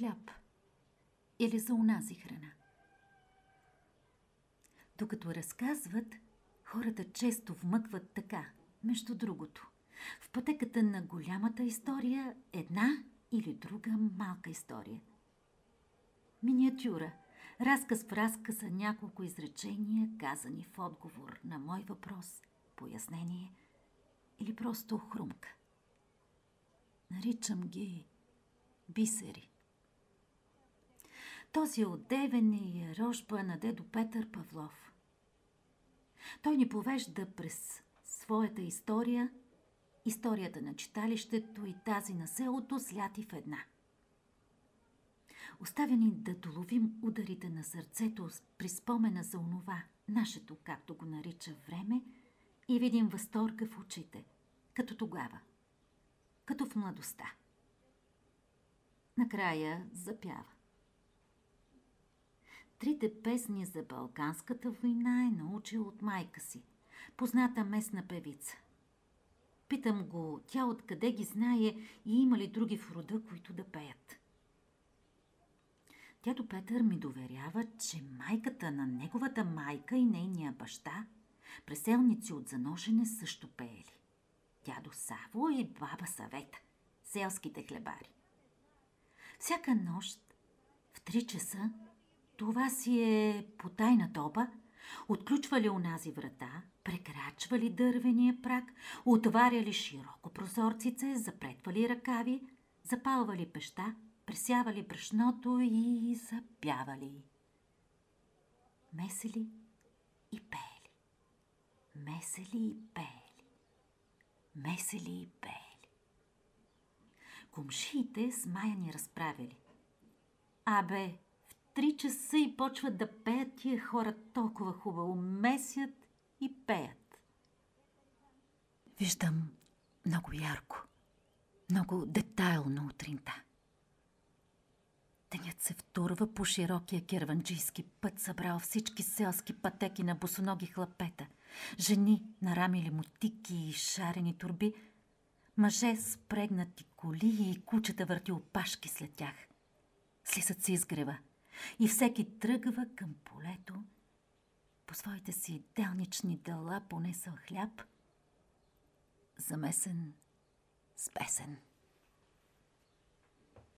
хляб или за унази храна. Докато разказват, хората често вмъкват така, между другото. В пътеката на голямата история една или друга малка история. Миниатюра. Разказ в разказа няколко изречения, казани в отговор на мой въпрос, пояснение или просто хрумка. Наричам ги бисери. Този отдевен е рожба на дедо Петър Павлов. Той ни повежда през своята история, историята на читалището и тази на селото сляти в една. Оставя ни да доловим ударите на сърцето при спомена за онова, нашето, както го нарича време, и видим възторга в очите, като тогава, като в младостта. Накрая запява. Трите песни за Балканската война е научил от майка си, позната местна певица. Питам го, тя откъде ги знае и има ли други в рода, които да пеят. Дядо Петър ми доверява, че майката на неговата майка и нейния баща, преселници от заножене, също пеели. Дядо Саво и баба Савета, селските хлебари. Всяка нощ в три часа това си е потайна тоба, отключвали онази врата, прекрачвали дървения прак, отваряли широко прозорцице, запретвали ръкави, запалвали пеща, пресявали брашното и запявали. Месели и пели. Месели и пели. Месели и пели. Комшиите с Майя ни разправили. Абе, три часа и почват да пеят тия хора толкова хубаво. Месят и пеят. Виждам много ярко, много детайлно утринта. Денят се втурва по широкия керванджийски път, събрал всички селски пътеки на босоноги хлапета, жени, нарамили мутики и шарени турби, мъже с прегнати коли и кучета върти опашки след тях. Слизат се изгрева – и всеки тръгва към полето, по своите си делнични дела понесъл хляб, замесен с песен.